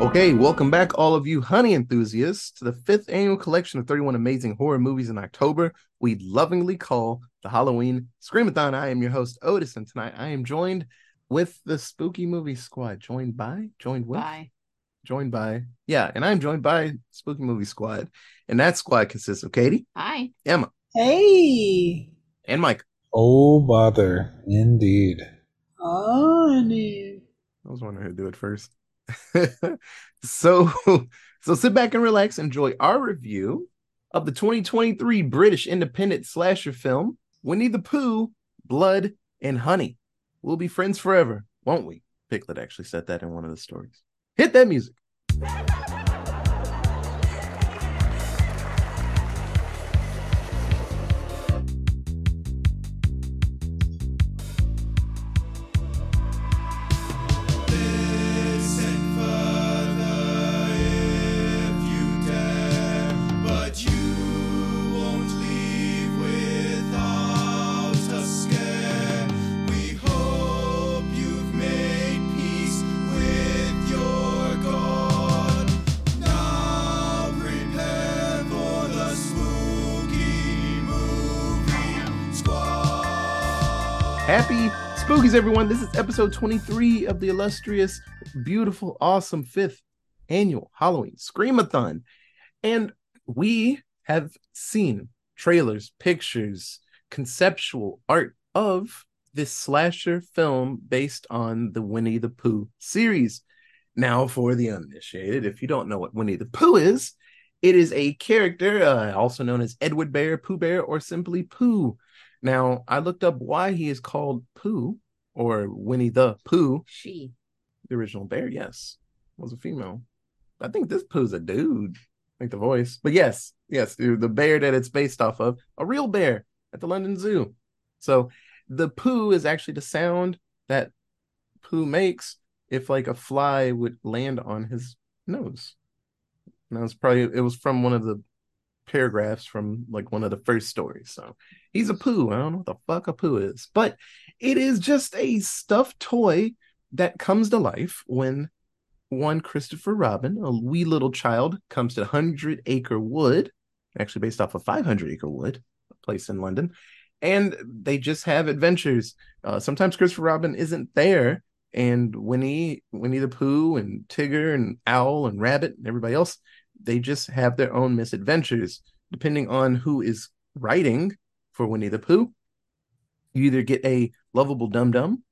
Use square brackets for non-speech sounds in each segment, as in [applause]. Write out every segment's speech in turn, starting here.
Okay, welcome back, all of you honey enthusiasts, to the fifth annual collection of 31 amazing horror movies in October we lovingly call the Halloween Screamathon. I am your host, Otis, and tonight I am joined with the Spooky Movie Squad. Joined by, joined with, Bye. joined by, yeah, and I'm joined by Spooky Movie Squad. And that squad consists of Katie, Hi. Emma, Hey, and Mike. Oh, bother. Indeed. honey. I was wondering who'd do it first. [laughs] so, [laughs] so sit back and relax. Enjoy our review of the 2023 British independent slasher film Winnie the Pooh, Blood and Honey. We'll be friends forever, won't we? Piglet actually said that in one of the stories. Hit that music. [laughs] Spookies, everyone. This is episode 23 of the illustrious, beautiful, awesome fifth annual Halloween Screamathon. And we have seen trailers, pictures, conceptual art of this slasher film based on the Winnie the Pooh series. Now, for the uninitiated, if you don't know what Winnie the Pooh is, it is a character uh, also known as Edward Bear, Pooh Bear, or simply Pooh. Now, I looked up why he is called Pooh or Winnie the Pooh. She. The original bear, yes, was a female. I think this Pooh's a dude. I think the voice, but yes, yes, the the bear that it's based off of, a real bear at the London Zoo. So the Pooh is actually the sound that Pooh makes if like a fly would land on his nose. And that was probably it was from one of the paragraphs from like one of the first stories. So he's a poo. I don't know what the fuck a poo is, but it is just a stuffed toy that comes to life when one Christopher Robin, a wee little child, comes to Hundred Acre Wood, actually based off of 500 Acre Wood, a place in London, and they just have adventures. Uh, sometimes Christopher Robin isn't there, and Winnie, Winnie the Pooh, and Tigger, and Owl, and Rabbit, and everybody else, they just have their own misadventures depending on who is writing for Winnie the Pooh. You either get a lovable dum dum,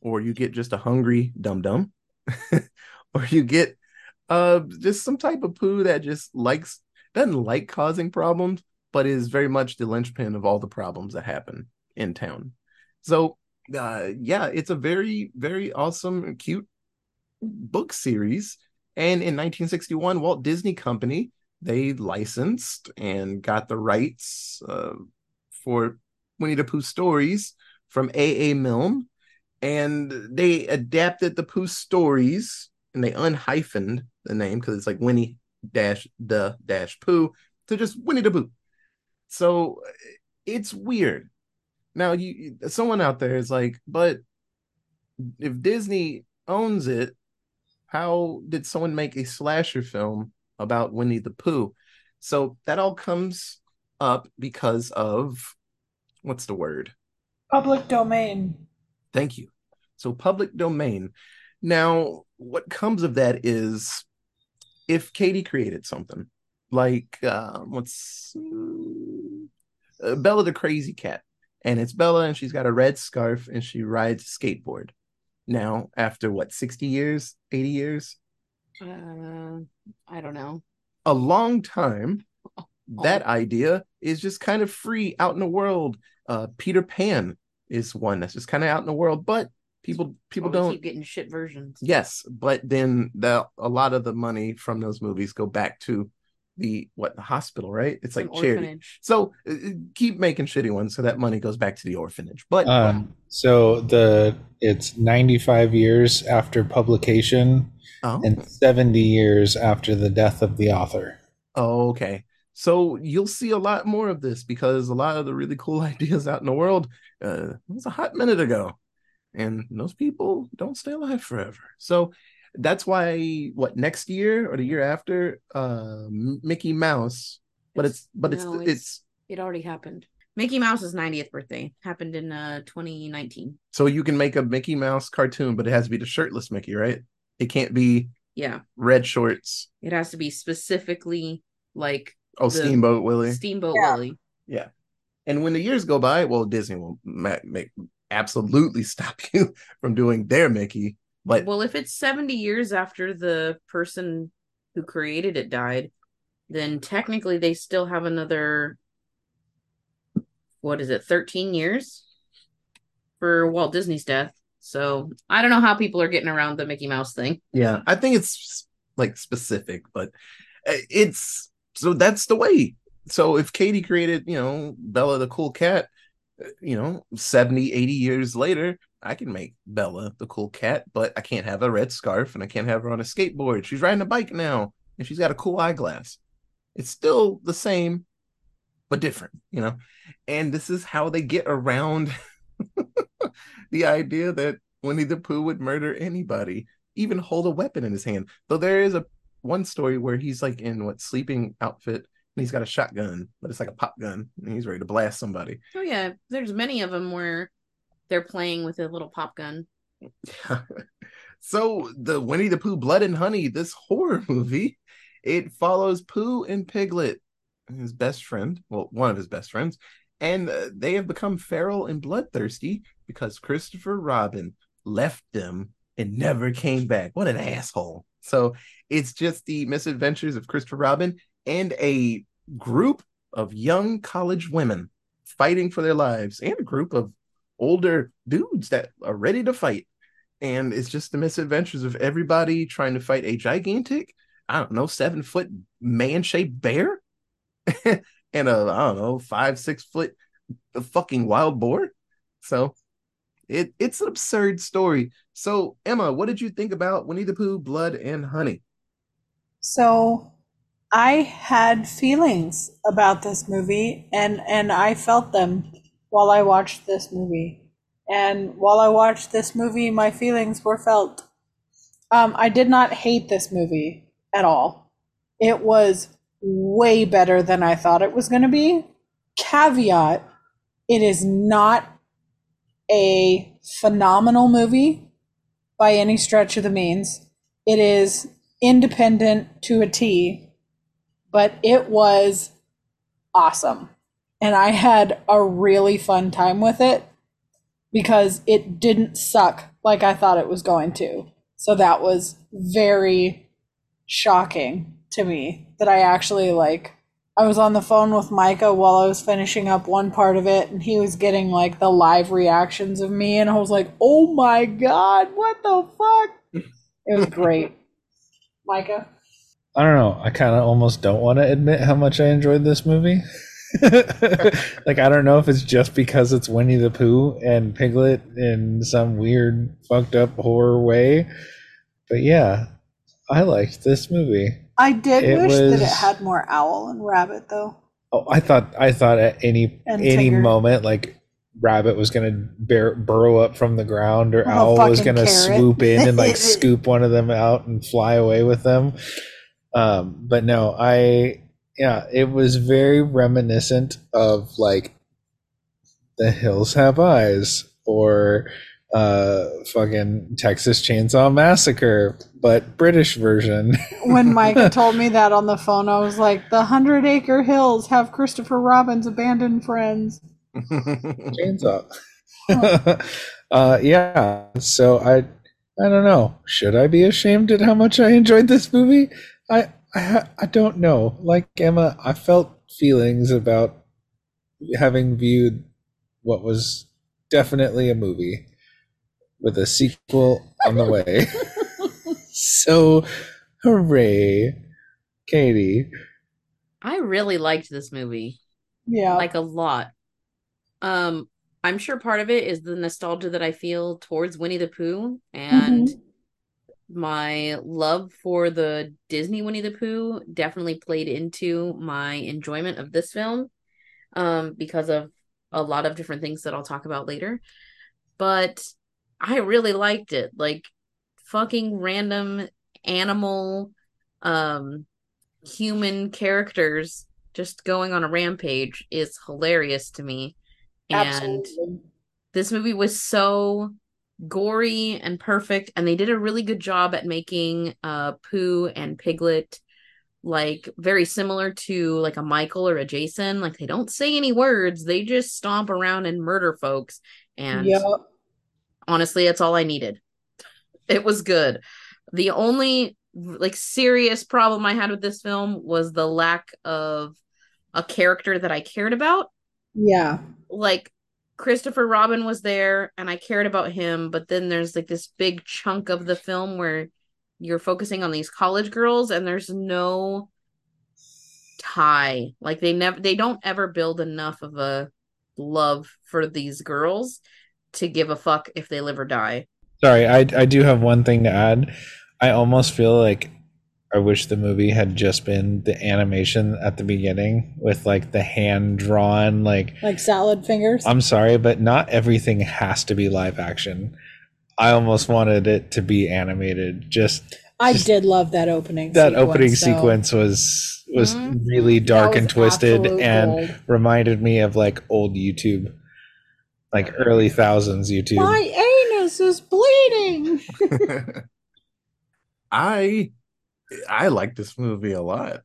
or you get just a hungry dum dum, [laughs] or you get uh just some type of poo that just likes doesn't like causing problems, but is very much the linchpin of all the problems that happen in town. So uh yeah, it's a very very awesome, cute book series. And in 1961, Walt Disney Company they licensed and got the rights uh, for Winnie the Pooh stories from A.A. Milne, and they adapted the Pooh stories and they unhyphened the name because it's like Winnie dash the dash Pooh to just Winnie the Pooh. So it's weird. Now, you someone out there is like, but if Disney owns it, how did someone make a slasher film about Winnie the Pooh? So that all comes up because of what's the word? Public domain. Thank you. So public domain. Now, what comes of that is if Katie created something like uh, what's uh, Bella the Crazy Cat, and it's Bella, and she's got a red scarf, and she rides a skateboard. Now, after what, 60 years, 80 years, Uh, I don't know. a long time, [laughs] Oh. that idea is just kind of free out in the world. Uh, Peter Pan is one that's just kind of out in the world, but people people Well, we don't keep getting shit versions. Yes, but then the a lot of the money from those movies go back to the what the hospital, right? It's like charity. orphanage. So uh, keep making shitty ones so that money goes back to the orphanage. But Um, so the it's 95 years after publication oh, and 70 years after the death of the author. oh, okay. So you'll see a lot more of this because a lot of the really cool [laughs] ideas out in the world uh, it was a hot minute ago, and those people don't stay alive forever. So That's why what next year or the year after, uh, Mickey Mouse, but it's but it's no, it's it already happened. Mickey Mouse's 90th birthday happened in uh 2019. so you can make a Mickey Mouse cartoon, but it has to be the shirtless Mickey, right? It can't be Yeah, red shorts. it has to be specifically like Oh, Steamboat Willie. Steamboat Yeah. Willie. Yeah. And when the years go by, well, Disney will ma- make absolutely [laughs] stop you from doing their Mickey. But Well, if it's 70 years after the person who created it died, then technically they still have another what is it, 13 years for Walt Disney's death. So I don't know how people are getting around the Mickey Mouse thing. yeah, I think it's like specific, but uh, it's so that's the way. So if Katie created, you know, Bella the cool cat, you know, 70, 80 years later, I can make Bella the cool cat, but I can't have a red scarf and I can't have her on a skateboard. She's riding a bike now and she's got a cool eyeglass. It's still the same, but different, you know. And this is how they get around [laughs] the idea that Winnie the Pooh would murder anybody, even hold a weapon in his hand. Though there is a one story where he's like in what sleeping outfit he's got a shotgun, but it's like a pop gun and he's ready to blast somebody. Oh yeah, there's many of them where they're playing with a little pop gun. [laughs] so the Winnie the Pooh Blood and Honey, this horror [laughs] movie, it follows Pooh and Piglet, his best friend, well, one of his best friends, and uh, they have become feral and bloodthirsty because Christopher Robin left them and never came back. What an asshole. So it's just the misadventures of Christopher Robin and a group of young college women fighting for their lives and a group of older dudes that are ready to fight. And it's just the misadventures of everybody trying to fight a gigantic, I don't know, seven foot man shaped bear [laughs] and a, I don't know, five, six foot fucking wild boar. So it it's an absurd story. So Emma, what did you think about Winnie the Pooh, Blood and Honey? So I had feelings about this movie and and I felt them while I watched this movie. And while I watched this movie, my feelings were felt. Um, I did not hate this movie at all. It was way better than I thought it was going to be. Caveat, it is not a phenomenal movie by any stretch of the means. It is independent to a T, but it was awesome. And I had a really fun time with it because it didn't suck like I thought it was going to. So that was very shocking to me that I actually like I was on the phone with Micah while I was finishing up one part of it and he was getting like the live reactions of me and I was like, "Oh my god, what the fuck?" It was great. [laughs] Micah? I don't know. I kind of almost don't want to admit how much I enjoyed this movie. [laughs] like I don't know if it's just because it's Winnie the Pooh and Piglet in some weird fucked up horror way, but yeah, I liked this movie. I did It wish that it had more owl and rabbit though. Oh, I thought I thought at any And any Tigger. moment like Rabbit was gonna bur- burrow up from the ground, or Oh, Owl was gonna carrot. swoop in and like [laughs] scoop one of them out and fly away with them. Um, but no, I yeah, it was very reminiscent of like The Hills Have Eyes or uh fucking Texas Chainsaw Massacre, but British version. [laughs] When Micah told me that on the phone, I was like, "The Hundred Acre Hills have Christopher Robin's abandoned friends." [laughs] chainsaw. [laughs] uh, yeah. So I, I don't know. Should I be ashamed at how much I enjoyed this movie? I, I, I don't know. Like Emma, I felt feelings about having viewed what was definitely a movie with a sequel on the way. [laughs] so, hooray, Katie. I really liked this movie. Yeah, like a lot. Um, I'm sure part of it is the nostalgia that I feel towards Winnie the Pooh and my love for the Disney Winnie the Pooh definitely played into my enjoyment of this film um because of a lot of different things that I'll talk about later. But I really liked it. Like fucking random animal um human characters just going on a rampage is hilarious to me. And this movie was so gory and perfect and they did a really good job at making uh Pooh and Piglet like very similar to like a Michael or a Jason. Like they don't say any words they just stomp around and murder folks. And Yep. honestly that's all I needed. It was good. The only like serious problem I had with this film was the lack of a character that I cared about. Yeah. like Christopher Robin was there and I cared about him, but then there's like this big chunk of the film where you're focusing on these college girls and there's no tie. Like they never they don't ever build enough of a love for these girls to give a fuck if they live or die. Sorry, I I do have one thing to add. I almost feel like I wish the movie had just been the animation at the beginning with like the hand drawn like Like salad fingers. I'm sorry, but not everything has to be live action. I almost wanted it to be animated. Just I just- did love that opening. that sequence, opening though. sequence was was Mhm. really dark was and twisted and gold. reminded me of like old YouTube, like early thousands YouTube. My anus is bleeding. [laughs] I I like this movie a lot.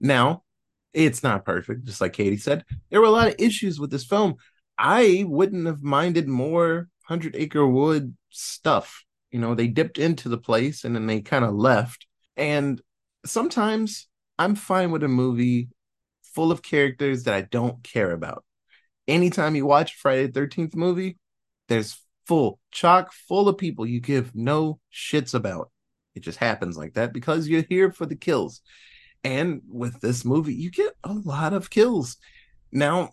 Now, it's not perfect, just like Katie said. There were a lot of issues with this film. I wouldn't have minded more Hundred Acre Wood stuff. You know, they dipped into the place and then they kind of left. And sometimes I'm fine with a movie full of characters that I don't care about. Anytime you watch Friday the 13th movie, there's full, chock full of people you give no shits about. It just happens like that because you're here for the kills. And with this movie, you get a lot of kills. Now,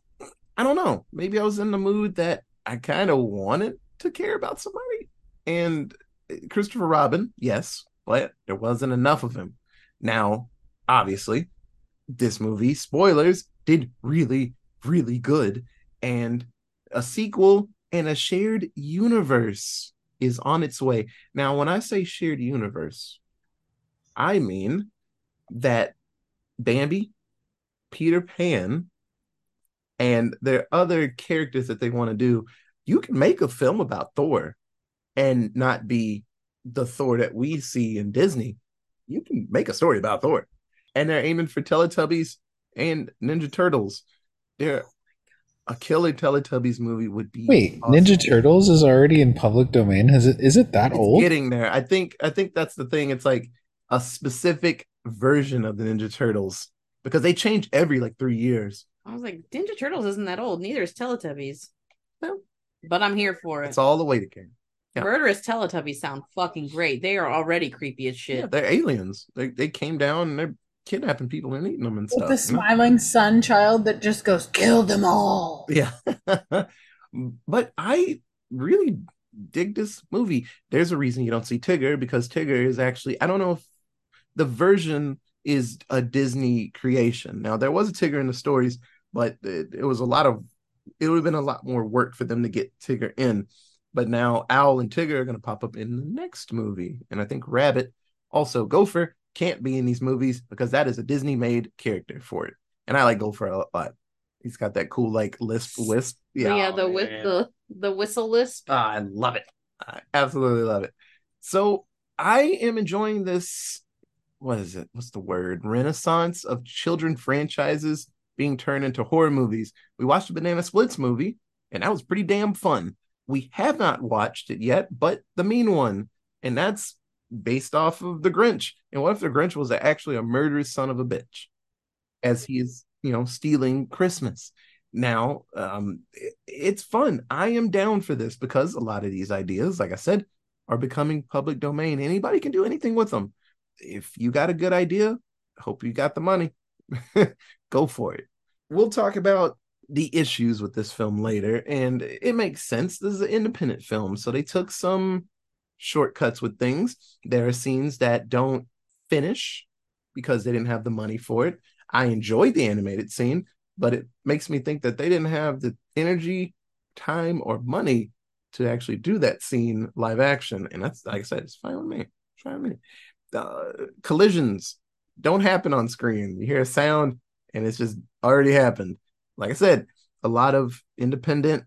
I don't know. Maybe I was in the mood that I kind of wanted to care about somebody. And eh, Christopher Robin, yes, but there wasn't enough of him. Now, obviously, this movie, spoilers, did really, really good. And a sequel and a shared universe is on its way. Now, when I say shared universe, I mean that Bambi, Peter Pan, and there are other characters that they want to do. You can make a film about Thor and not be the Thor that we see in Disney. You can make a story about Thor. And they're aiming for Teletubbies and Ninja Turtles. They're a killer Teletubbies movie would be Wait, awesome. Ninja Turtles is already in public domain. Is it? Is it that It's old? getting there. I think I think that's the thing. It's like a specific version of the Ninja Turtles because they change every like three years. I was like, Ninja Turtles isn't that old. Neither is Teletubbies. No. But I'm here for it. It's all the way to King. yeah. Murderous Teletubbies sound fucking great. They are already creepy as shit. Yeah, they're aliens. They they came down and they're kidnapping people and eating them and With stuff. the smiling sun child that just goes, kill them all. Yeah. [laughs] but I really dig this movie. There's a reason you don't see Tigger because Tigger is actually, I don't know if the version is a Disney creation. Now, there was a Tigger in the stories, but it, it was a lot of, it would have been a lot more work for them to get Tigger in. But now Owl and Tigger are going to pop up in the next movie. And I think Rabbit, also Gopher, can't be in these movies because that is a Disney made character for it. And I like Gopher a lot. He's got that cool like lisp wisp. Yeah, yeah the oh, with the the whistle lisp. Ah, I love it. I absolutely love it. So I am enjoying this. What is it? What's the word? Renaissance of children franchises being turned into horror movies. We watched the Banana Splits movie, and that was pretty damn fun. We have not watched it yet, but the mean one, and that's based off of the Grinch. And what if the Grinch was actually a murderous son of a bitch, as he is, you know, stealing Christmas? Now, um, it- it's fun. I am down for this because a lot of these ideas, like I said, are becoming public domain. Anybody can do anything with them. If you got a good idea, hope you got the money. [laughs] Go for it. We'll talk about the issues with this film later, and it makes sense. This is an independent film, so they took some shortcuts with things. There are scenes that don't finish because they didn't have the money for it. I enjoyed the animated scene, but it makes me think that they didn't have the energy, time, or money to actually do that scene live action, and that's like I said, it's fine with me. It's fine with me. Uh, collisions don't happen on screen. You hear a sound, and it's just already happened. Like I said, a lot of independent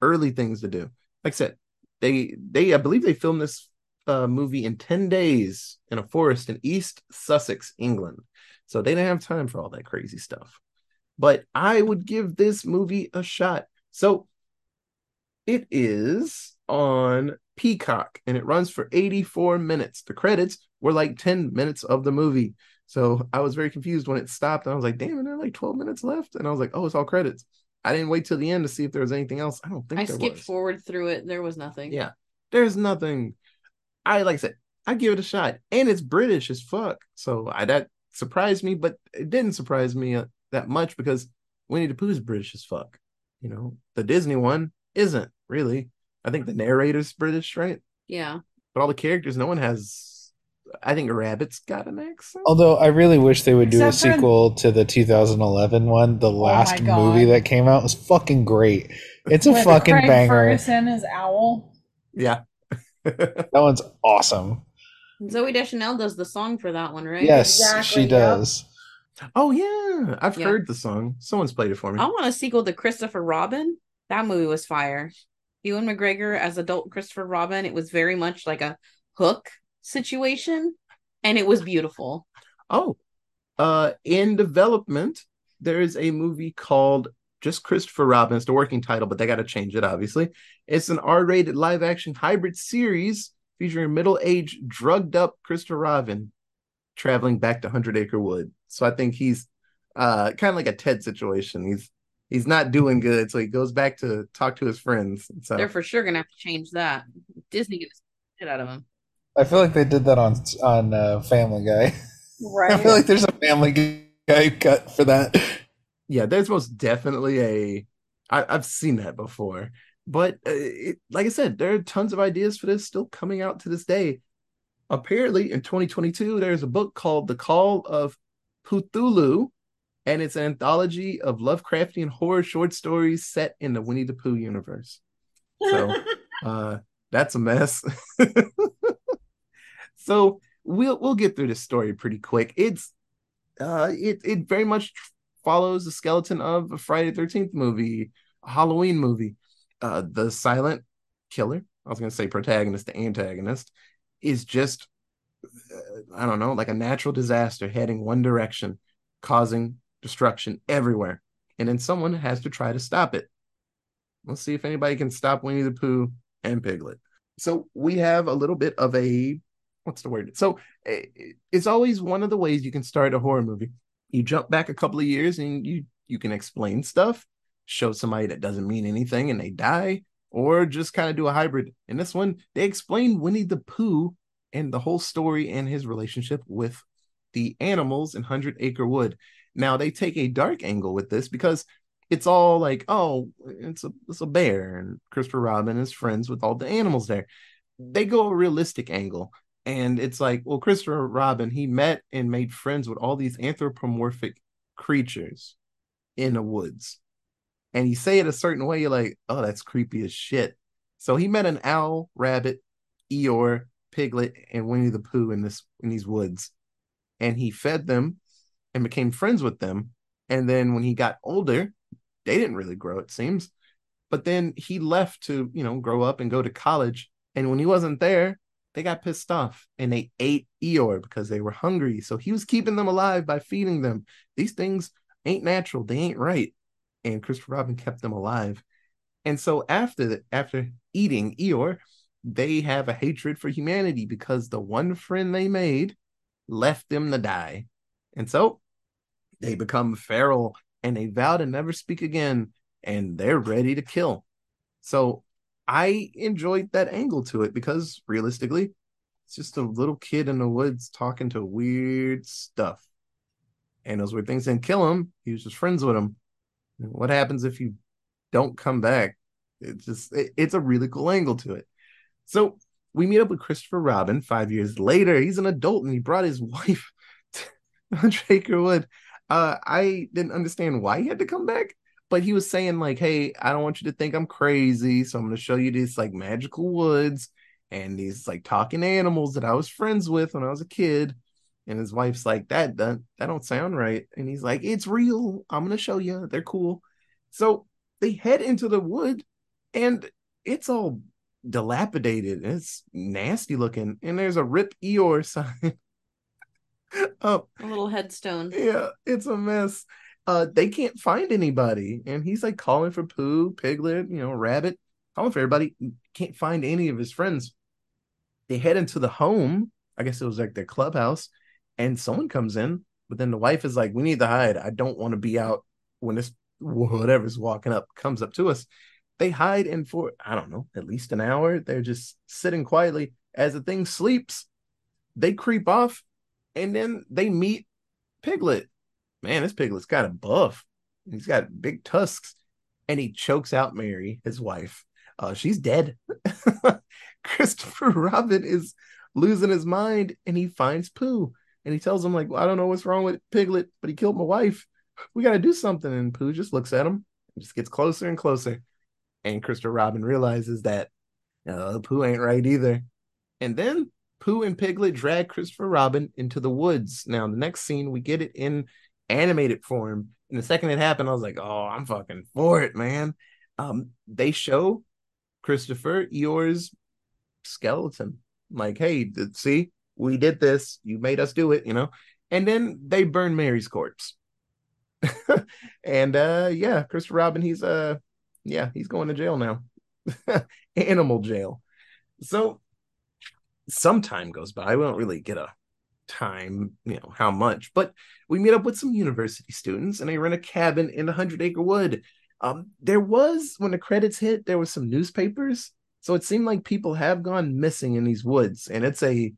early things to do. Like I said, they they I believe they filmed this uh, movie in 10 days in a forest in East Sussex, England. So they didn't have time for all that crazy stuff. But I would give this movie a shot. So it is on Peacock and it runs for 84 minutes. The credits were like 10 minutes of the movie. So I was very confused when it stopped. And I was like, damn, and there are like 12 minutes left. And I was like, oh, it's all credits. I didn't wait till the end to see if there was anything else. I don't think I skipped was. forward through it. There was nothing. Yeah. There's nothing. I like I said, I give it a shot. And it's British as fuck. So I that surprised me, but it didn't surprise me uh, that much because Winnie the Pooh is British as fuck. You know, the Disney one isn't really. I think the narrator's British, right? Yeah. But all the characters, no one has. I think Rabbit's got an accent. Although I really wish they would do a Except for- sequel to the 2011 one. The oh last my God. movie that came out was fucking great. It's a With fucking Craig banger. Ferguson as Owl. Yeah. [laughs] That one's awesome. Zooey Deschanel does the song for that one, right? Yes, Exactly, she yep. does. oh yeah, I've Yeah. heard the song. Someone's played it for me. I want a sequel to Christopher Robin. That movie was fire. Ewan McGregor as adult Christopher Robin. It was very much like a hook situation, and it was beautiful. Oh, uh, in development, there is a movie called just Christopher Robin. It's the working title, but they got to change it, obviously. It's an R rated live action hybrid series featuring middle aged, drugged up Christopher Robin traveling back to Hundred Acre Wood. So I think he's uh, kind of like a Ted situation. He's he's not doing good, so he goes back to talk to his friends. So They're for sure gonna have to change that. Disney gets the shit out of him. I feel like they did that on on uh, Family Guy. Right. [laughs] I feel like there's a Family Guy cut for that. yeah, there's most definitely a. I, I've seen that before, but uh, it, like I said, there are tons of ideas for this still coming out to this day. Apparently, in 2022, there's a book called "The Call of Cthulhu," and it's an anthology of Lovecraftian horror short stories set in the Winnie the Pooh universe. So, [laughs] uh, that's a mess. [laughs] so we'll we'll get through this story pretty quick. It's uh, it it very much follows the skeleton of a Friday Thirteenth movie, a Halloween movie. Uh, the silent killer, I was gonna say protagonist, the antagonist, is just uh, I don't know, like a natural disaster heading one direction, causing destruction everywhere, and then someone has to try to stop it. Let's see if anybody can stop Winnie the Pooh and Piglet. So we have a little bit of a what's the word? So eh, it's always one of the ways you can start a horror movie. You jump back a couple of years and you you can explain stuff, show somebody that doesn't mean anything and they die, or just kind of do a hybrid. In this one, they explain Winnie the Pooh and the whole story and his relationship with the animals in Hundred Acre Wood. Now they take a dark angle with this because it's all like, oh, it's a it's a bear, and Christopher Robin is friends with all the animals there. They go a realistic angle, and it's like, well, Christopher Robin, he met and made friends with all these anthropomorphic creatures in the woods, and you say it a certain way, you're like, oh, that's creepy as shit. So he met an owl, rabbit, Eeyore, Piglet, and Winnie the Pooh in this in these woods, and he fed them and became friends with them. And then when he got older, they didn't really grow, it seems. But then he left to, you know, grow up and go to college. And when he wasn't there, they got pissed off and they ate Eeyore because they were hungry. So he was keeping them alive by feeding them. These things ain't natural, they ain't right. And Christopher Robin kept them alive. And so after the, after eating Eeyore, they have a hatred for humanity because the one friend they made left them to die. And so they become feral and they vow to never speak again and they're ready to kill. So I enjoyed that angle to it because realistically, it's just a little kid in the woods talking to weird stuff. And those weird things didn't kill him. He was just friends with him. What happens if you don't come back? It's just it- it's a really cool angle to it. So we meet up with Christopher Robin five years later. He's an adult and he brought his [laughs] wife to Hundred Acre Wood. Uh, I didn't understand why he had to come back. But he was saying like, "Hey, I don't want you to think I'm crazy, so I'm going to show you these like magical woods and these like talking animals that I was friends with when I was a kid." And his wife's like, "That that, that don't sound right." And he's like, "It's real. I'm going to show you. They're cool." So they head into the wood, and it's all dilapidated. It's nasty looking, and there's a Rip Eeyore sign. [laughs] oh, A little headstone. yeah, it's a mess. Uh, they can't find anybody, and he's like calling for Pooh, Piglet, you know, Rabbit, calling for everybody. Can't find any of his friends. They head into the home. I guess it was like their clubhouse, and someone comes in. But then the wife is like, "We need to hide. I don't want to be out when this whatever's walking up comes up to us." They hide, and for I don't know, at least an hour, they're just sitting quietly as the thing sleeps. They creep off, and then they meet Piglet. Man, this piglet's kind of buff. He's got big tusks, and he chokes out Mary, his wife. Uh, she's dead. [laughs] Christopher Robin is losing his mind, and he finds Pooh, and he tells him like, well, "I don't know what's wrong with Piglet, but he killed my wife. We got to do something." And Pooh just looks at him, and just gets closer and closer, and Christopher Robin realizes that uh, Pooh ain't right either. And then Pooh and Piglet drag Christopher Robin into the woods. Now, the next scene, we get it in animated form. And the second it happened, I was like, oh, I'm fucking for it, man. Um, they show Christopher Eeyore's skeleton. Like, hey, see, we did this. You made us do it, you know? And then they burn Mary's corpse. [laughs] and uh yeah, Christopher Robin, he's uh yeah, he's going to jail now. [laughs] Animal jail. So some time goes by. We don't really get a time, you know, how much, but we meet up with some university students and they rent a cabin in a hundred acre wood. Um, there was when the credits hit, there was some newspapers. So it seemed like people have gone missing in these woods, and it's a,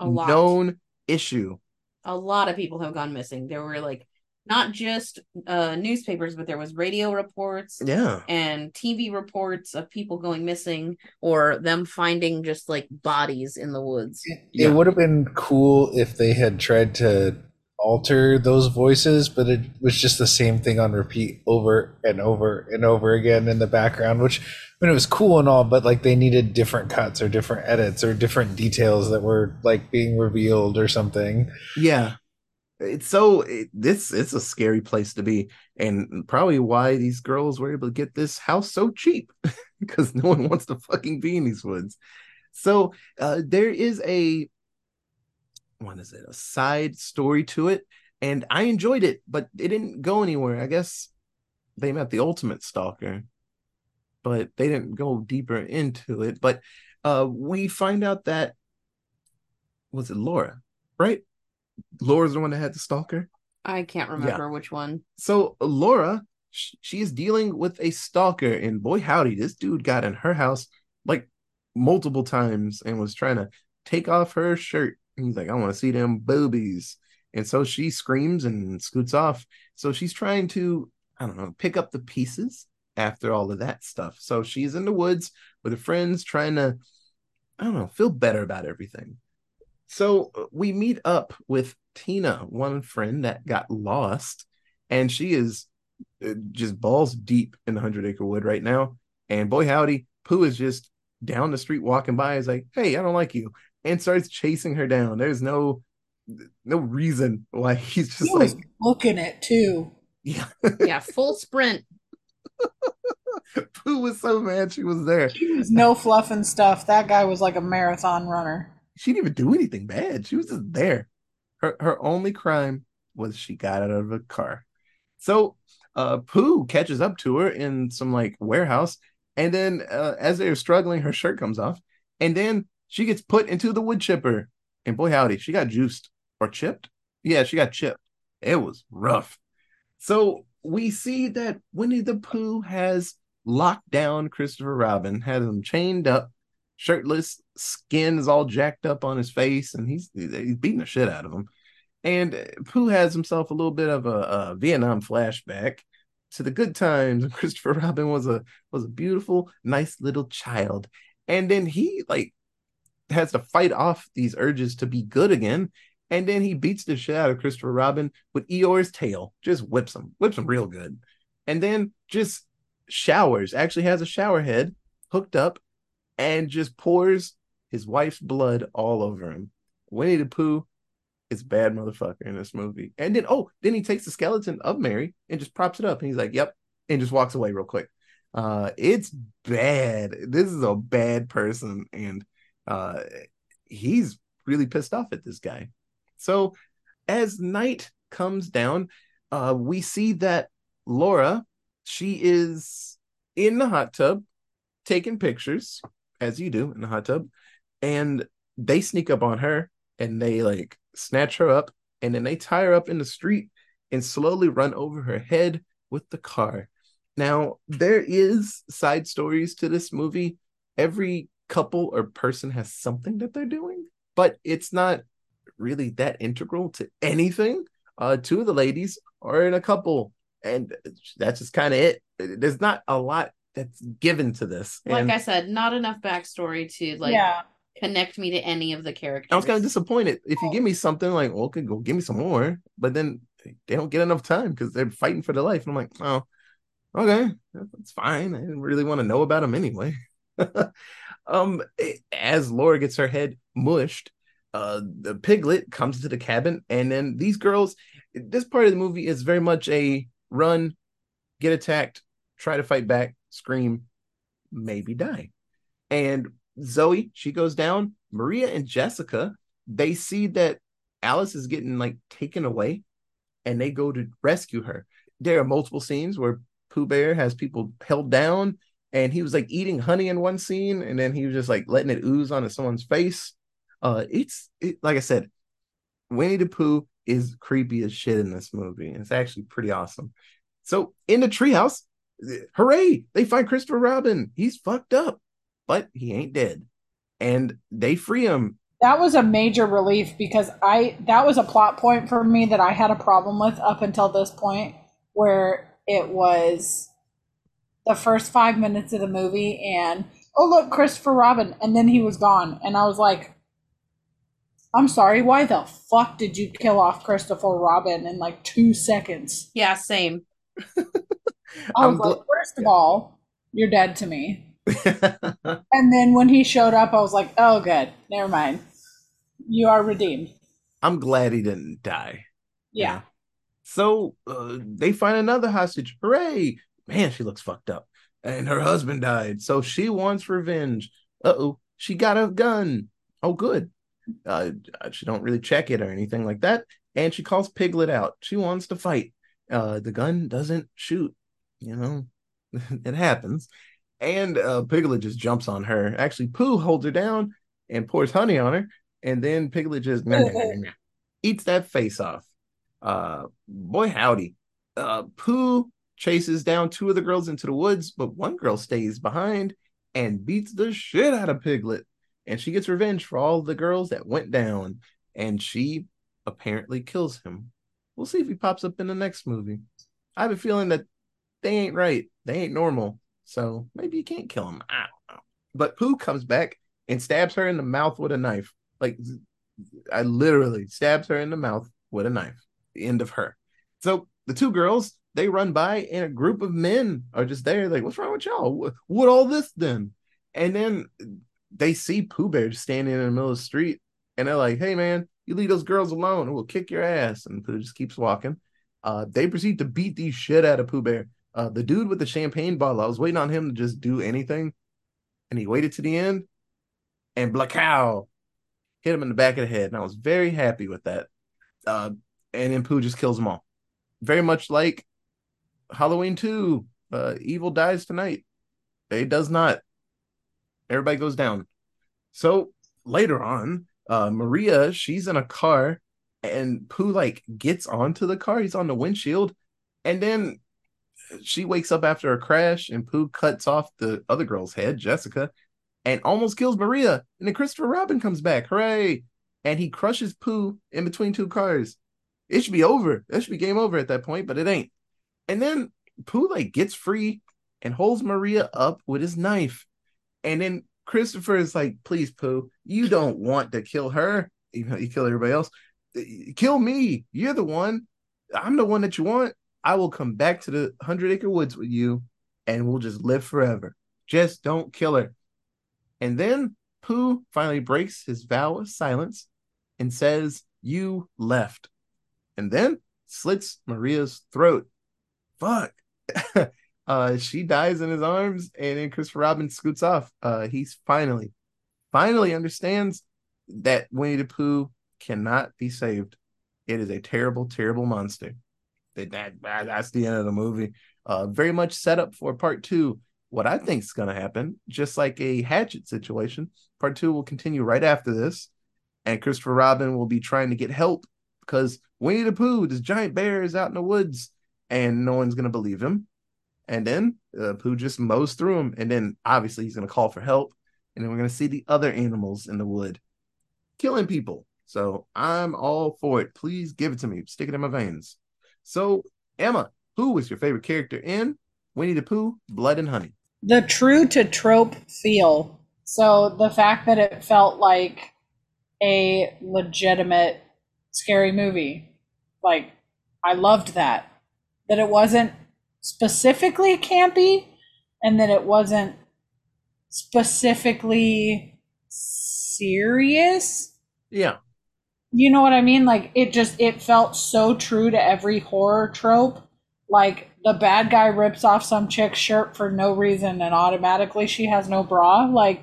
A known issue. a lot of people have gone missing. There were like not just uh newspapers, but there was radio reports Yeah. and TV reports of people going missing or them finding just like bodies in the woods. Yeah. It would have been cool if they had tried to alter those voices, but it was just the same thing on repeat over and over and over again in the background, which I mean it was cool and all, but like they needed different cuts or different edits or different details that were like being revealed or something. Yeah. It's so it, this it's a scary place to be, and probably why these girls were able to get this house so cheap [laughs] because no one wants to fucking be in these woods. So uh, there is a what is it? A side story to it, and I enjoyed it, but it didn't go anywhere. I guess they met the ultimate stalker, but they didn't go deeper into it. But uh, we find out that was it Laura, right? Laura's the one that had the stalker. I can't remember which one. So Laura, sh- she is dealing with a stalker, and boy howdy, this dude got in her house like multiple times and was trying to take off her shirt. And he's like, I want to see them boobies. And so she screams and scoots off. So she's trying to, I don't know, pick up the pieces after all of that stuff. So she's in the woods with her friends trying to, I don't know, feel better about everything. So uh, we meet up with Tina, one friend that got lost, and she is uh, just balls deep in the Hundred Acre Wood right now. And boy, howdy, Pooh is just down the street walking by. Is like, "Hey, I don't like you," and starts chasing her down. There's no no reason why [laughs] he's just was like, looking it too. yeah. Yeah, [laughs] full sprint. Pooh was so mad she was there. He was no fluff and stuff. That guy was like a marathon runner. She didn't even do anything bad. She was just there. Her her only crime was she got out of a car. So uh Pooh catches up to her in some like warehouse, and then uh, as they're struggling, her shirt comes off, and then she gets put into the wood chipper. And boy howdy, she got juiced or chipped. Yeah, she got chipped. It was rough. So we see that Winnie the Pooh has locked down Christopher Robin, has him chained up, shirtless, skin is all jacked up on his face, and he's he's beating the shit out of him. And uh, Pooh has himself a little bit of a, a Vietnam flashback to the good times. [laughs] Christopher Robin was a was a beautiful, nice little child. And then he like has to fight off these urges to be good again. And then he beats the shit out of Christopher Robin with Eeyore's tail, just whips him, whips him real good. and then just showers, actually has a shower head hooked up and just pours his wife's blood all over him. Winnie the Pooh is bad motherfucker in this movie. And then, oh, then he takes the skeleton of Mary and just props it up. And he's like, yep, and just walks away real quick. Uh, it's bad. This is a bad person. And uh, he's really pissed off at this guy. So as night comes down, uh, we see that Laura, she is in the hot tub taking pictures, as you do in the hot tub, and they sneak up on her and they like snatch her up and then they tie her up in the street and slowly run over her head with the car. Now, there is side stories to this movie. Every couple or person has something that they're doing, but it's not really that integral to anything. Uh, two of the ladies are in a couple, and that's just kind of it. There's not a lot that's given to this. Like And I said, not enough backstory to like yeah. connect me to any of the characters. I was kind of disappointed. If you give me something like, well, okay, go give me some more, but then they don't get enough time because they're fighting for their life. And I'm like, oh, okay, that's fine. I didn't really want to know about them anyway. [laughs] um, as Laura gets her head mushed, uh, the piglet comes to the cabin, and then these girls. This part of the movie is very much a run, get attacked, try to fight back, scream, maybe die. And Zoe, she goes down. Maria and Jessica, they see that Alice is getting like taken away and they go to rescue her. There are multiple scenes where Pooh Bear has people held down and he was like eating honey in one scene and then he was just like letting it ooze onto someone's face. Uh it's it, like I said, Winnie the Pooh is creepy as shit in this movie. It's actually pretty awesome. So in the treehouse, hooray! They find Christopher Robin. He's fucked up, but he ain't dead. And they free him. That was a major relief because I that was a plot point for me that I had a problem with up until this point where it was the first 5 minutes of the movie and oh look Christopher Robin and then he was gone and I was like I'm sorry why the fuck did you kill off Christopher Robin in like 2 seconds? Yeah, same. [laughs] I was like first of all you're dead to me. [laughs] And then when he showed up I was like oh good never mind. You are redeemed. I'm glad he didn't die. Yeah. So uh, they find another hostage. Hooray! Man, she looks fucked up. And her husband died. So she wants revenge. Uh oh. She got a gun. Oh, good. Uh, she don't really check it or anything like that. And she calls Piglet out. She wants to fight. Uh, the gun doesn't shoot. You know, [laughs] it happens. And uh, Piglet just jumps on her. Actually, Pooh holds her down and pours honey on her. And then Piglet just [laughs] eats that face off. Uh, boy, howdy. Uh, Pooh chases down two of the girls into the woods, but one girl stays behind and beats the shit out of Piglet. And she gets revenge for all the girls that went down. And she apparently kills him. We'll see if he pops up in the next movie. I have a feeling that they ain't right. They ain't normal. So maybe you can't kill him. I don't know. But Pooh comes back and stabs her in the mouth with a knife. Like I literally stabs her in the mouth with a knife. The end of her. So the two girls, they run by and a group of men are just there, like, what's wrong with y'all? What, what all this then? And then they see Pooh Bear just standing in the middle of the street and they're like, hey man, you leave those girls alone we'll kick your ass. And Pooh just keeps walking. Uh, they proceed to beat the shit out of Pooh Bear. Uh, the dude with the champagne bottle, I was waiting on him to just do anything. And he waited to the end and Blackow hit him in the back of the head. And I was very happy with that. Uh, and then Pooh just kills them all. Very much like Halloween 2, uh, Evil Dies Tonight. It does not. Everybody goes down. So later on, uh, Maria, she's in a car and Pooh like gets onto the car. He's on the windshield. And then she wakes up after a crash and Pooh cuts off the other girl's head, Jessica, and almost kills Maria. And then Christopher Robin comes back. Hooray! And he crushes Pooh in between two cars. It should be over. That should be game over at that point, but it ain't. And then Pooh like gets free and holds Maria up with his knife. And then Christopher is like, please, Pooh, you don't want to kill her. You know, you kill everybody else. Kill me. You're the one. I'm the one that you want. I will come back to the Hundred Acre Woods with you, and we'll just live forever. Just don't kill her." And then Pooh finally breaks his vow of silence and says, "You left," and then slits Maria's throat. Fuck. [laughs] uh, she dies in his arms, and then Christopher Robin scoots off. Uh, he's finally, finally understands that Winnie the Pooh cannot be saved. It is a terrible, terrible monster. That, that that's the end of the movie. Uh, very much set up for part two. What I think is going to happen, just like a Hatchet situation, part two will continue right after this, and Christopher Robin will be trying to get help because Winnie the Pooh, this giant bear, is out in the woods, and no one's going to believe him. And then uh, Pooh just mows through him, and then obviously he's going to call for help, and then we're going to see the other animals in the wood killing people. So I'm all for it. Please give it to me. Stick it in my veins. So Emma, who was your favorite character in Winnie the Pooh, Blood and Honey? the true to trope feel. So the fact that it felt like a legitimate scary movie, like I loved that. That it wasn't specifically campy and that it wasn't specifically serious. Yeah, You know what I mean? Like it just it felt so true to every horror trope. Like the bad guy rips off some chick's shirt for no reason and automatically she has no bra. Like,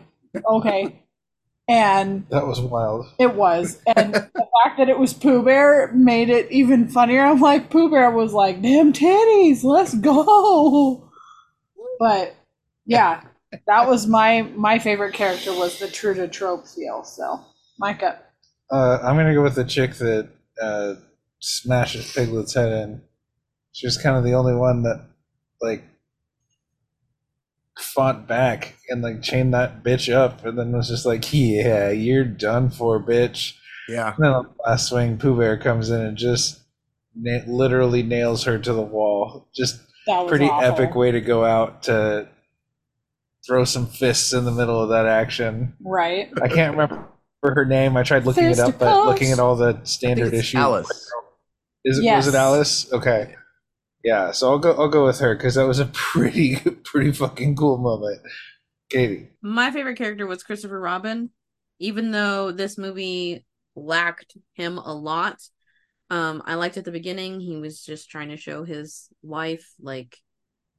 okay. [laughs] and That was wild. it was. And the fact that it was Pooh Bear made it even funnier. I'm like, Pooh Bear was like, damn titties, let's go. But yeah, that was my my favorite character was the true to trope feel. So Micah. Uh, I'm gonna go with the chick that uh, smashes Piglet's head in. She was kind of the only one that like fought back and like chained that bitch up, and then was just like, "Yeah, you're done for, bitch." yeah. And then the last swing, Pooh Bear comes in and just na- literally nails her to the wall. Just That was pretty awful. epic way to go out to throw some fists in the middle of that action. Right. I can't remember her name. I tried looking it up, but looking at all the standard issues. Alice. Is it Yes. was it Alice? Okay. Yeah, so I'll go I'll go with her because that was a [laughs] pretty pretty fucking cool moment. Katie. My favorite character was Christopher Robin, even though this movie lacked him a lot. Um, I liked at the beginning he was just trying to show his wife like,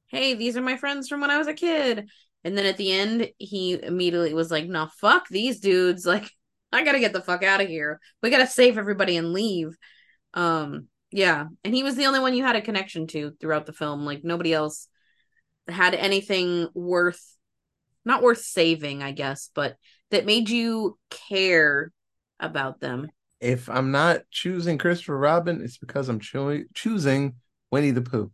"Hey, these are my friends from when I was a kid." And then at the end, he immediately was like, "No, fuck these dudes! [laughs] Like, I gotta get the fuck out of here. We gotta save everybody and leave." Um, yeah, and he was the only one you had a connection to throughout the film. Like nobody else had anything worth not worth saving, I guess, but that made you care about them. If I'm not choosing Christopher Robin, it's because I'm choo- choosing Winnie the Pooh.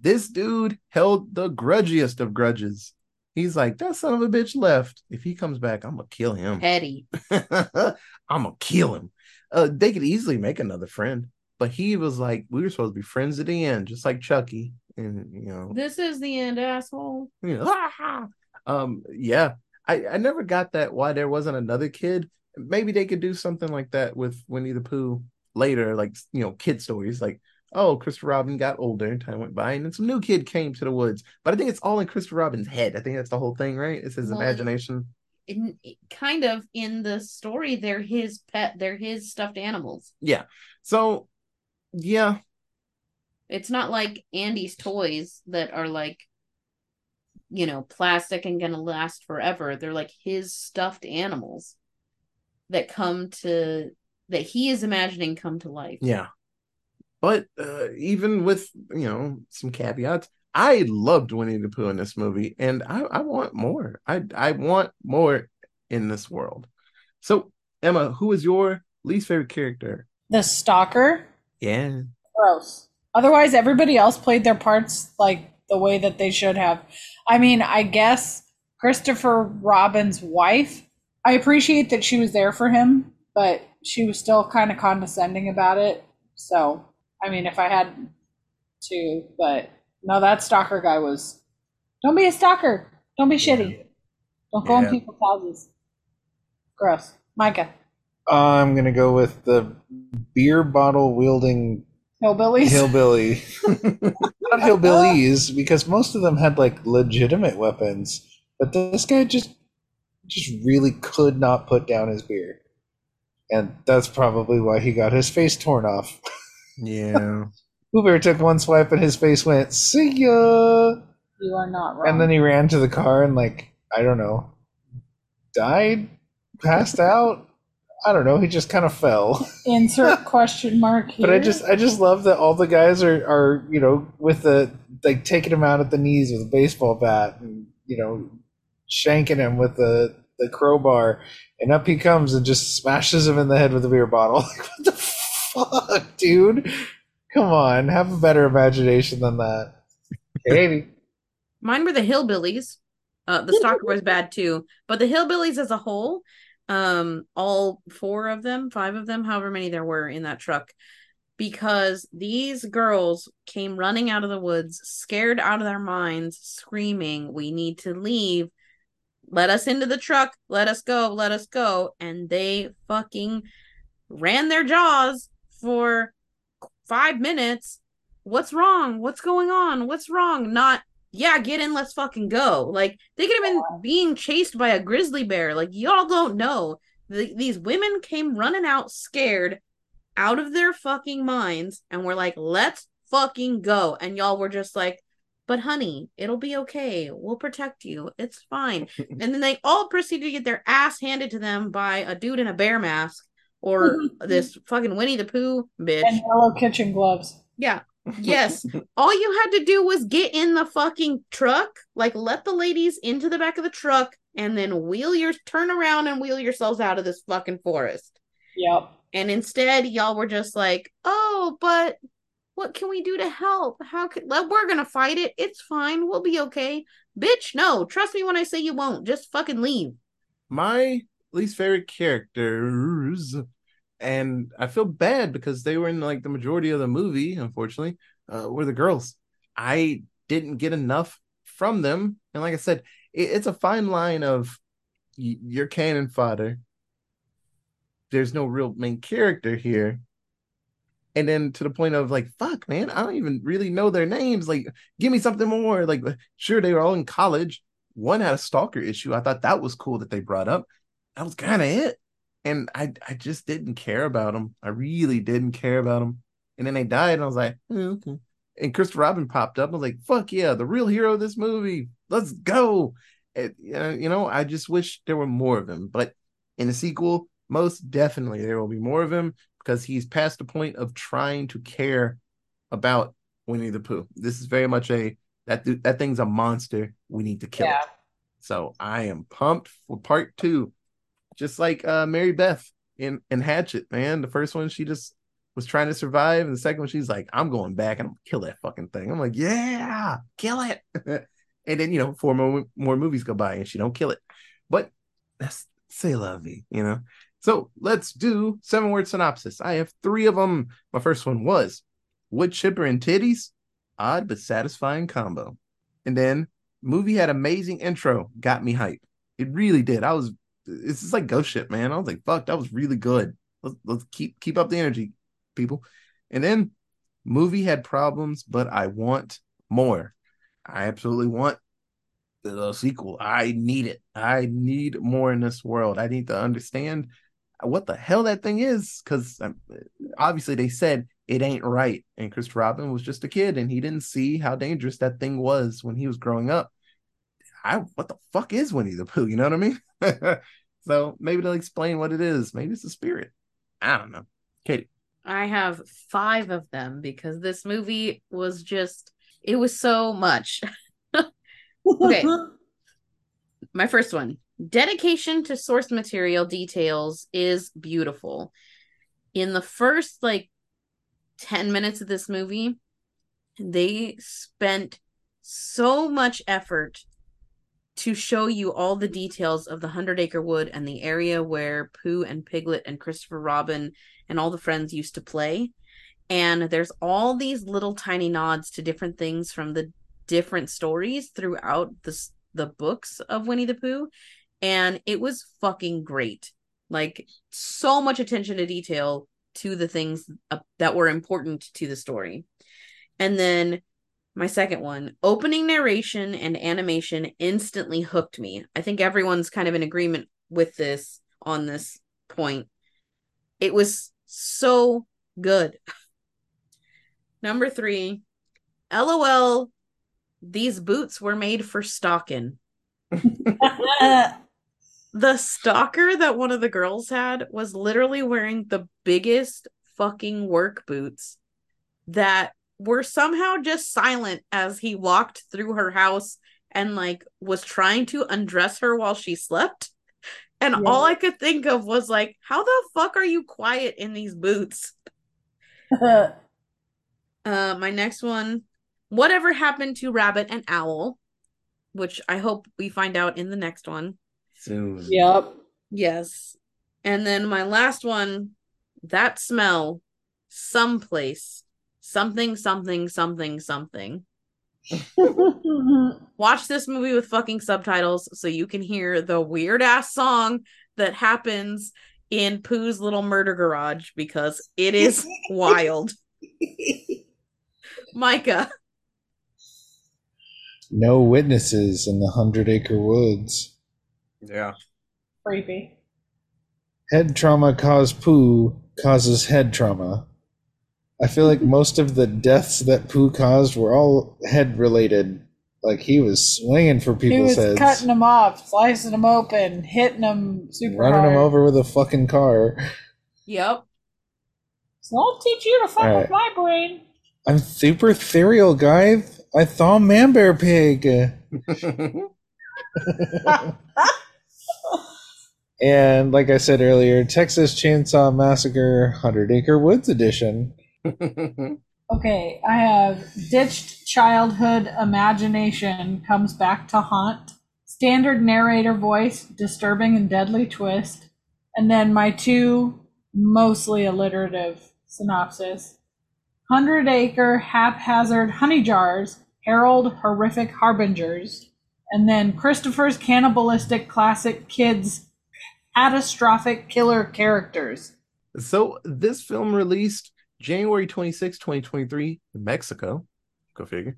This dude held the grudgiest of grudges. He's like, that son of a bitch left. If he comes back, I'm gonna kill him. Petty. [laughs] I'm gonna kill him. Uh, they could easily make another friend, but he was like, we were supposed to be friends at the end, just like Chucky, and you know, This is the end, asshole. you know, [laughs] um, yeah. I I never got that why there wasn't another kid. Maybe they could do something like that with Winnie the Pooh later, like you know, kid stories, like. Oh, Christopher Robin got older and time went by, and then some new kid came to the woods. But I think it's all in Christopher Robin's head. I think that's the whole thing, right? It's his Well, imagination. In kind of in the story, they're his pet. They're his stuffed animals. Yeah. So, yeah, It's not like Andy's toys that are like, you know, plastic and gonna last forever. They're like his stuffed animals that come to that he is imagining come to life. Yeah. But uh, even with, you know, some caveats, I loved Winnie the Pooh in this movie and I, I want more. I I want more in this world. So, Emma, who is your least favorite character? The stalker. Yeah. Gross. Otherwise, everybody else played their parts like the way that they should have. I mean, I guess Christopher Robin's wife, I appreciate that she was there for him, but she was still kind of condescending about it. So, I mean, if I had to, but no, that stalker guy was. Don't be a stalker. Don't be shitty. Don't go Yeah. in people's houses. Gross. Micah. I'm gonna go with the beer bottle wielding Hillbillies. hillbilly, [laughs] not hillbillies, because most of them had like legitimate weapons, but this guy just just really could not put down his beer, and that's probably why he got his face torn off. [laughs] Yeah. [laughs] Pooh Bear took one swipe and his face went, "See ya," you are not wrong. and then he ran to the car and like I don't know, died, passed out. I don't know. He just kind of fell. [laughs] Insert question mark here. But I just I just love that all the guys are are you know with the like taking him out at the knees with a baseball bat and you know shanking him with the the crowbar and up he comes and just smashes him in the head with a beer bottle. [laughs] Like what the fuck, dude? Come on, have a better imagination than that. Katie. Mine were the hillbillies. Uh, the stalker [laughs] was bad too, but the hillbillies as a whole, um, all four of them, five of them, however many there were in that truck, because these girls came running out of the woods, scared out of their minds, screaming, "We need to leave! Let us into the truck! Let us go! Let us go!" And they fucking ran their jaws for five minutes. What's wrong? What's going on? What's wrong? Not yeah, get in, let's fucking go. Like they could have been being chased by a grizzly bear. Like y'all don't know. The, these women came running out scared out of their fucking minds and were like, let's fucking go. And y'all were just like, but honey, it'll be okay. We'll protect you. It's fine. [laughs] and then they all proceeded to get their ass handed to them by a dude in a bear mask or mm-hmm. this fucking Winnie the Pooh bitch. and yellow kitchen gloves. Yeah. [laughs] Yes. All you had to do was get in the fucking truck, like let the ladies into the back of the truck, and then wheel your turn around and wheel yourselves out of this fucking forest. Yep. And instead, y'all were just like, "Oh, but what can we do to help? How could like, we're gonna fight it? It's fine. We'll be okay." Bitch, no. Trust me when I say you won't. Just fucking leave. my least favorite characters. And i feel bad because they were in like the majority of the movie unfortunately uh, were the girls. I didn't get enough from them. And like i said it, it's a fine line of y- your cannon fodder. There's no real main character here. And then to the point of like fuck man i don't even really know their names. Like give me something more. Like sure they were all in college. One had a stalker issue. I thought that was cool that they brought up that was kind of it and i i just didn't care about him. i really didn't care about him. and then they died and i was like "Eh, okay and christopher robin popped up i was like fuck yeah the real hero of this movie let's go and, you know i just wish there were more of him but in the sequel most definitely there will be more of him because he's past the point of trying to care about Winnie the Pooh. This is very much a that th- that thing's a monster. We need to kill Yeah. it. So I am pumped for part two. Just like uh Mary Beth in in Hatchet, man. The first one she just was trying to survive, and the second one she's like, I'm going back and I'm gonna kill that fucking thing. I'm like, yeah, kill it. [laughs] and then you know, four more more movies go by and she don't kill it. But that's say vie, you know. So let's do seven word synopsis. I have three of them. My first one was wood chipper and titties, odd but satisfying combo. And then movie had amazing intro, got me hype. It really did. I was it's just like ghost shit, man. I was like, fuck, that was really good. Let's, let's keep keep up the energy, people. And then movie had problems, but I want more. I absolutely want the sequel. I need it. I need more in this world. I need to understand what the hell that thing is because um, obviously they said it ain't right. And Chris Robin was just a kid and he didn't see how dangerous that thing was when he was growing up. I what the fuck is Winnie the Pooh? You know what I mean? [laughs] so maybe they'll explain what it is. Maybe it's a spirit. I don't know. Katie. I have five of them because this movie was just, it was so much. [laughs] Okay. [laughs] My first one dedication to source material details is beautiful. In the first like 10 minutes of this movie, they spent so much effort to show you all the details of the Hundred Acre Wood and the area where Pooh and Piglet and Christopher Robin and all the friends used to play. And there's all these little tiny nods to different things from the different stories throughout the the books of Winnie the Pooh, and it was fucking great. Like so much attention to detail to the things uh, that were important to the story. And then my second one, opening narration and animation instantly hooked me. I think everyone's kind of in agreement with this on this point. It was so good. [laughs] Number three, LOL, these boots were made for stalking. [laughs] The stalker that one of the girls had was literally wearing the biggest fucking work boots that were somehow just silent as he walked through her house and like was trying to undress her while she slept. And Yeah. all I could think of was like, how the fuck are you quiet in these boots? [laughs] Uh, my next one, whatever happened to Rabbit and Owl, which I hope we find out in the next one. Soon. yep. Yes. And then my last one, that smell, someplace, something, something, something, something. [laughs] Watch this movie with fucking subtitles so you can hear the weird ass song that happens in Pooh's little murder garage because it is [laughs] wild. Micah. No witnesses in the Hundred Acre Woods. Yeah. Creepy. Head trauma caused Pooh causes head trauma. I feel like most of the deaths that Pooh caused were all head related. Like he was swinging for He people's was heads, cutting them off, slicing them open, hitting them super running hard. them over with a fucking car. Yep. So I'll teach you to fuck All with my brain. I'm super ethereal, guy. I thaw man bear pig. [laughs] and like I said earlier, Texas Chainsaw Massacre Hundred Acre Woods edition. [laughs] Okay, I have ditched childhood imagination comes back to haunt. Standard narrator voice, disturbing and deadly twist. And then my two mostly alliterative synopsis. Hundred acre haphazard honey jars, herald horrific harbingers. And then Christopher's cannibalistic classic kids catastrophic killer characters. so this film released January 26, 2023 in Mexico. Go figure.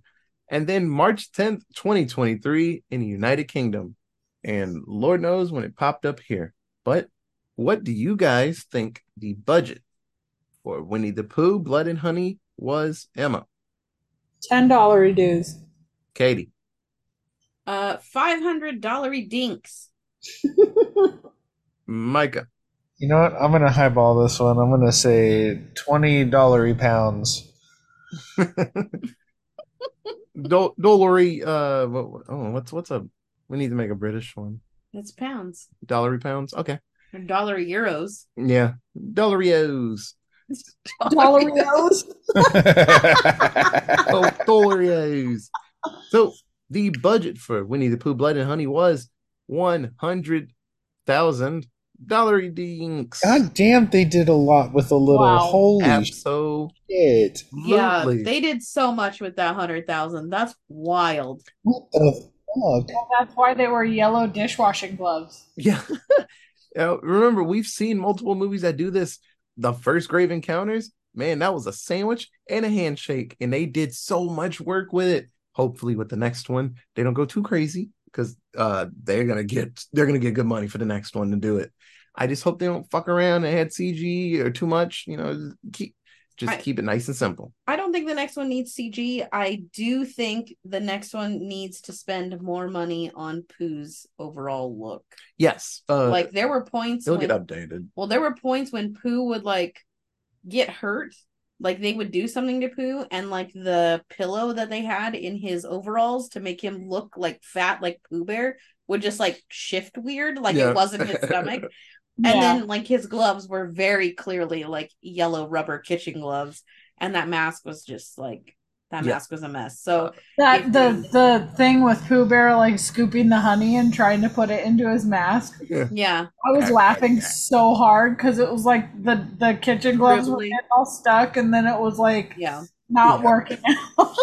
And then March 10th, 2023 in the United Kingdom. And Lord knows when it popped up here. But what do you guys think the budget for Winnie the Pooh, Blood and Honey was? Emma, Ten dollar dues. Katie, Uh, five hundred dollar dinks. [laughs] Micah, You know what? I'm gonna highball this one. I'm gonna say twenty dollary pounds. [laughs] Dol- Dolary, uh, what, what- oh, what's what's a? We need to make a British one. It's pounds. Dollary pounds. Okay, Or dollar euros. yeah, Dollarios. [laughs] Dollarios. [laughs] Oh, Dollarios. So the budget for Winnie the Pooh, Blood and Honey was one hundred thousand dollar dinks. God damn, they did a lot with a little. Wow. Holy Absolutely. shit! Yeah, they did so much with that hundred thousand. That's wild. What the fuck? That's why they were yellow dishwashing gloves. Yeah. [laughs] Now, remember, we've seen multiple movies that do this. The first Grave Encounters, man, that was a sandwich and a handshake, and they did so much work with it. Hopefully, with the next one, they don't go too crazy because uh, they're gonna get they're gonna get good money for the next one to do it. I just hope they don't fuck around and add CG or too much. You know, keep just I- keep it nice and simple. I don't think the next one needs CG. I do think the next one needs to spend more money on Pooh's overall look. Yes, uh, like there were points they'll when, get updated. well, there were points when Pooh would like get hurt. Like they would do something to Pooh, and like the pillow that they had in his overalls to make him look like fat, like Pooh Bear, would just like shift weird, like Yeah. it wasn't his stomach. And then like his gloves were very clearly like yellow rubber kitchen gloves, and that mask was just like that Yeah. mask was a mess. So that If the they- the thing with Pooh Bear like scooping the honey and trying to put it into his mask. yeah, I was laughing so hard because it was like the the kitchen gloves were all stuck, and then it was like yeah. not Yeah. working [laughs] out.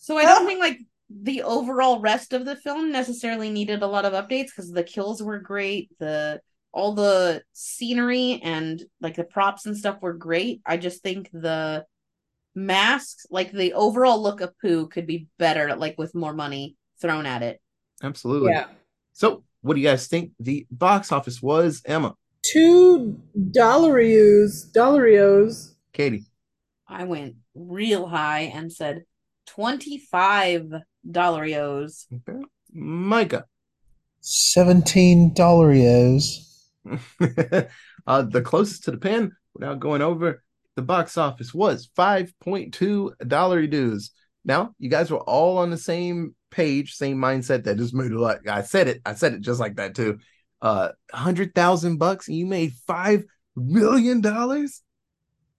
So I don't [laughs] think like the overall rest of the film necessarily needed a lot of updates because the kills were great. The all the scenery and like the props and stuff were great. I just think the masks, like the overall look of Pooh could be better, like with more money thrown at it. Absolutely. Yeah. So, what do you guys think the box office was, Emma? Two dollarios, dollarios. Katie. I went real high and said twenty-five dollarios. Okay. Micah. Seventeen dollarios. [laughs] uh, the closest to the pin, without going over, the box office was 5.2 dollar dues. Now, you guys were all on the same page, same mindset that just made a lot. I said it. I said it just like that too. Uh, hundred thousand bucks, and you made five million dollars.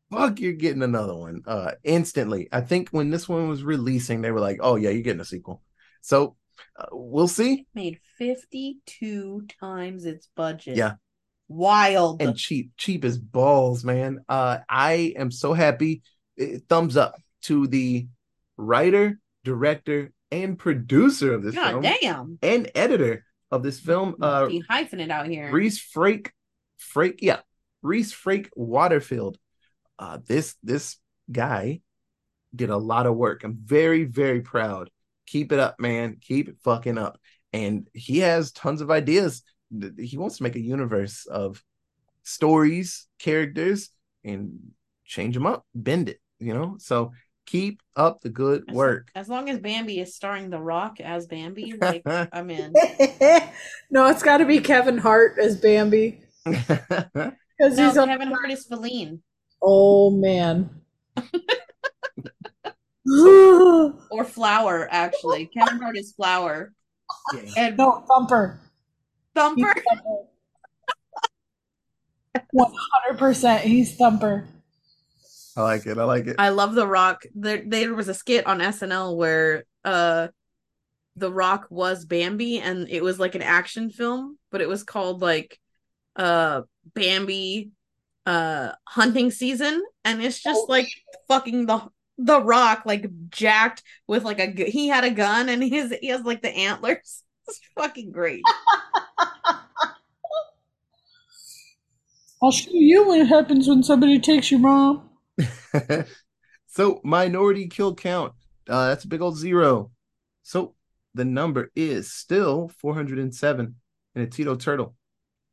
Fuck, you're getting another one. Uh, instantly. I think when this one was releasing, they were like, "Oh yeah, you're getting a sequel." So, uh, we'll see. Made fifty-two times its budget. Yeah. Wild. and cheap, cheap as balls, man. Uh, I am so happy. Eh, Thumbs up to the writer, director, and producer of this God film, damn, and editor of this film. Uh, be hyphenate out here. Rhys Frake, Frake, yeah, Rhys Frake Waterfield. Uh, this this guy did a lot of work. I'm very very proud. Keep it up, man. Keep it fucking up. And he has tons of ideas. Th- He wants to make a universe of stories, characters, and change them up, bend it. You know, so keep up the good As- work. As long as Bambi is starring The Rock as Bambi, [laughs] like I'm in. [laughs] no, it's got to be Kevin Hart as Bambi [laughs] because No, he's on. Kevin Hart is Faline Oh man. or Flower. Actually, Kevin Hart is Flower Yeah. and no, Thumper. He's Thumper. One hundred percent, he's Thumper. I like it. I like it. I love The Rock. There, there was a skit on SNL where uh, The Rock was Bambi, and it was like an action film, but it was called like uh Bambi uh hunting season, and it's just Oh. like fucking the the Rock like jacked with like a gu- he had a gun and his he has like the antlers. [laughs] It's fucking great. [laughs] [laughs] I'll show you what happens when somebody takes your mom. [laughs] so minority kill count uh that's a big old zero so the number is still 407 in a tito turtle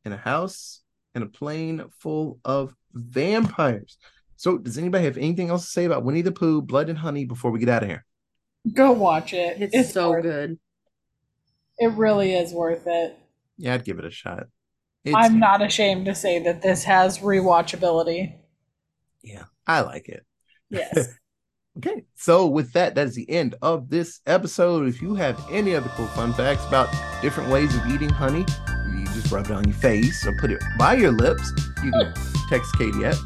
in a house in a plane full of vampires so does anybody have anything else to say about winnie the pooh blood and honey before we get out of here Go watch it. It's, so worth- good. It really is worth it. Yeah i'd give it a shot it's, I'm not ashamed to say that this has rewatchability. yeah i like it Yes. [laughs] Okay, so with that, that is the end of this episode. If you have any other cool fun facts about different ways of eating honey, you just rub it on your face or put it by your lips. You can [laughs] text Katie at.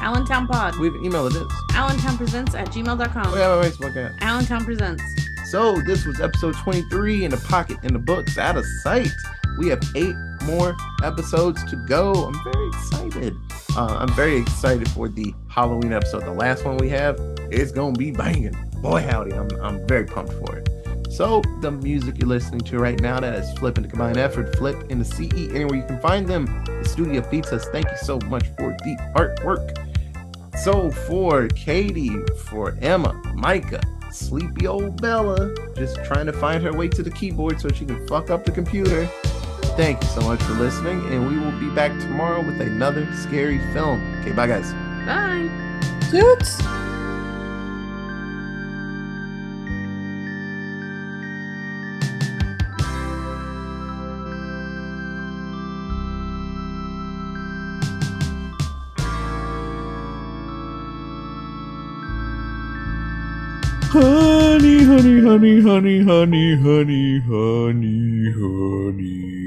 Allentown Pod. We have an email it is. Allentown Presents at gmail.com. Oh, we have a Facebook at. Allentown Presents. So this was episode 23 in the pocket in the books out of sight. We have eight more episodes to go. I'm very excited. Uh, I'm very excited for the Halloween episode. The last one we have is gonna be banging. Boy howdy, I'm I'm very pumped for it. So the music you're listening to right now that is Flip in the Combined Effort, Flip in the CE, anywhere you can find them. The studio pizzas. Thank you so much for the artwork. So for Katie, for Emma, Micah, sleepy old Bella, just trying to find her way to the keyboard so she can fuck up the computer. Thank you so much for listening, and we will be back tomorrow with another scary film. Okay, bye guys. Bye. Toots. Honey, honey, honey, honey, honey, honey, honey.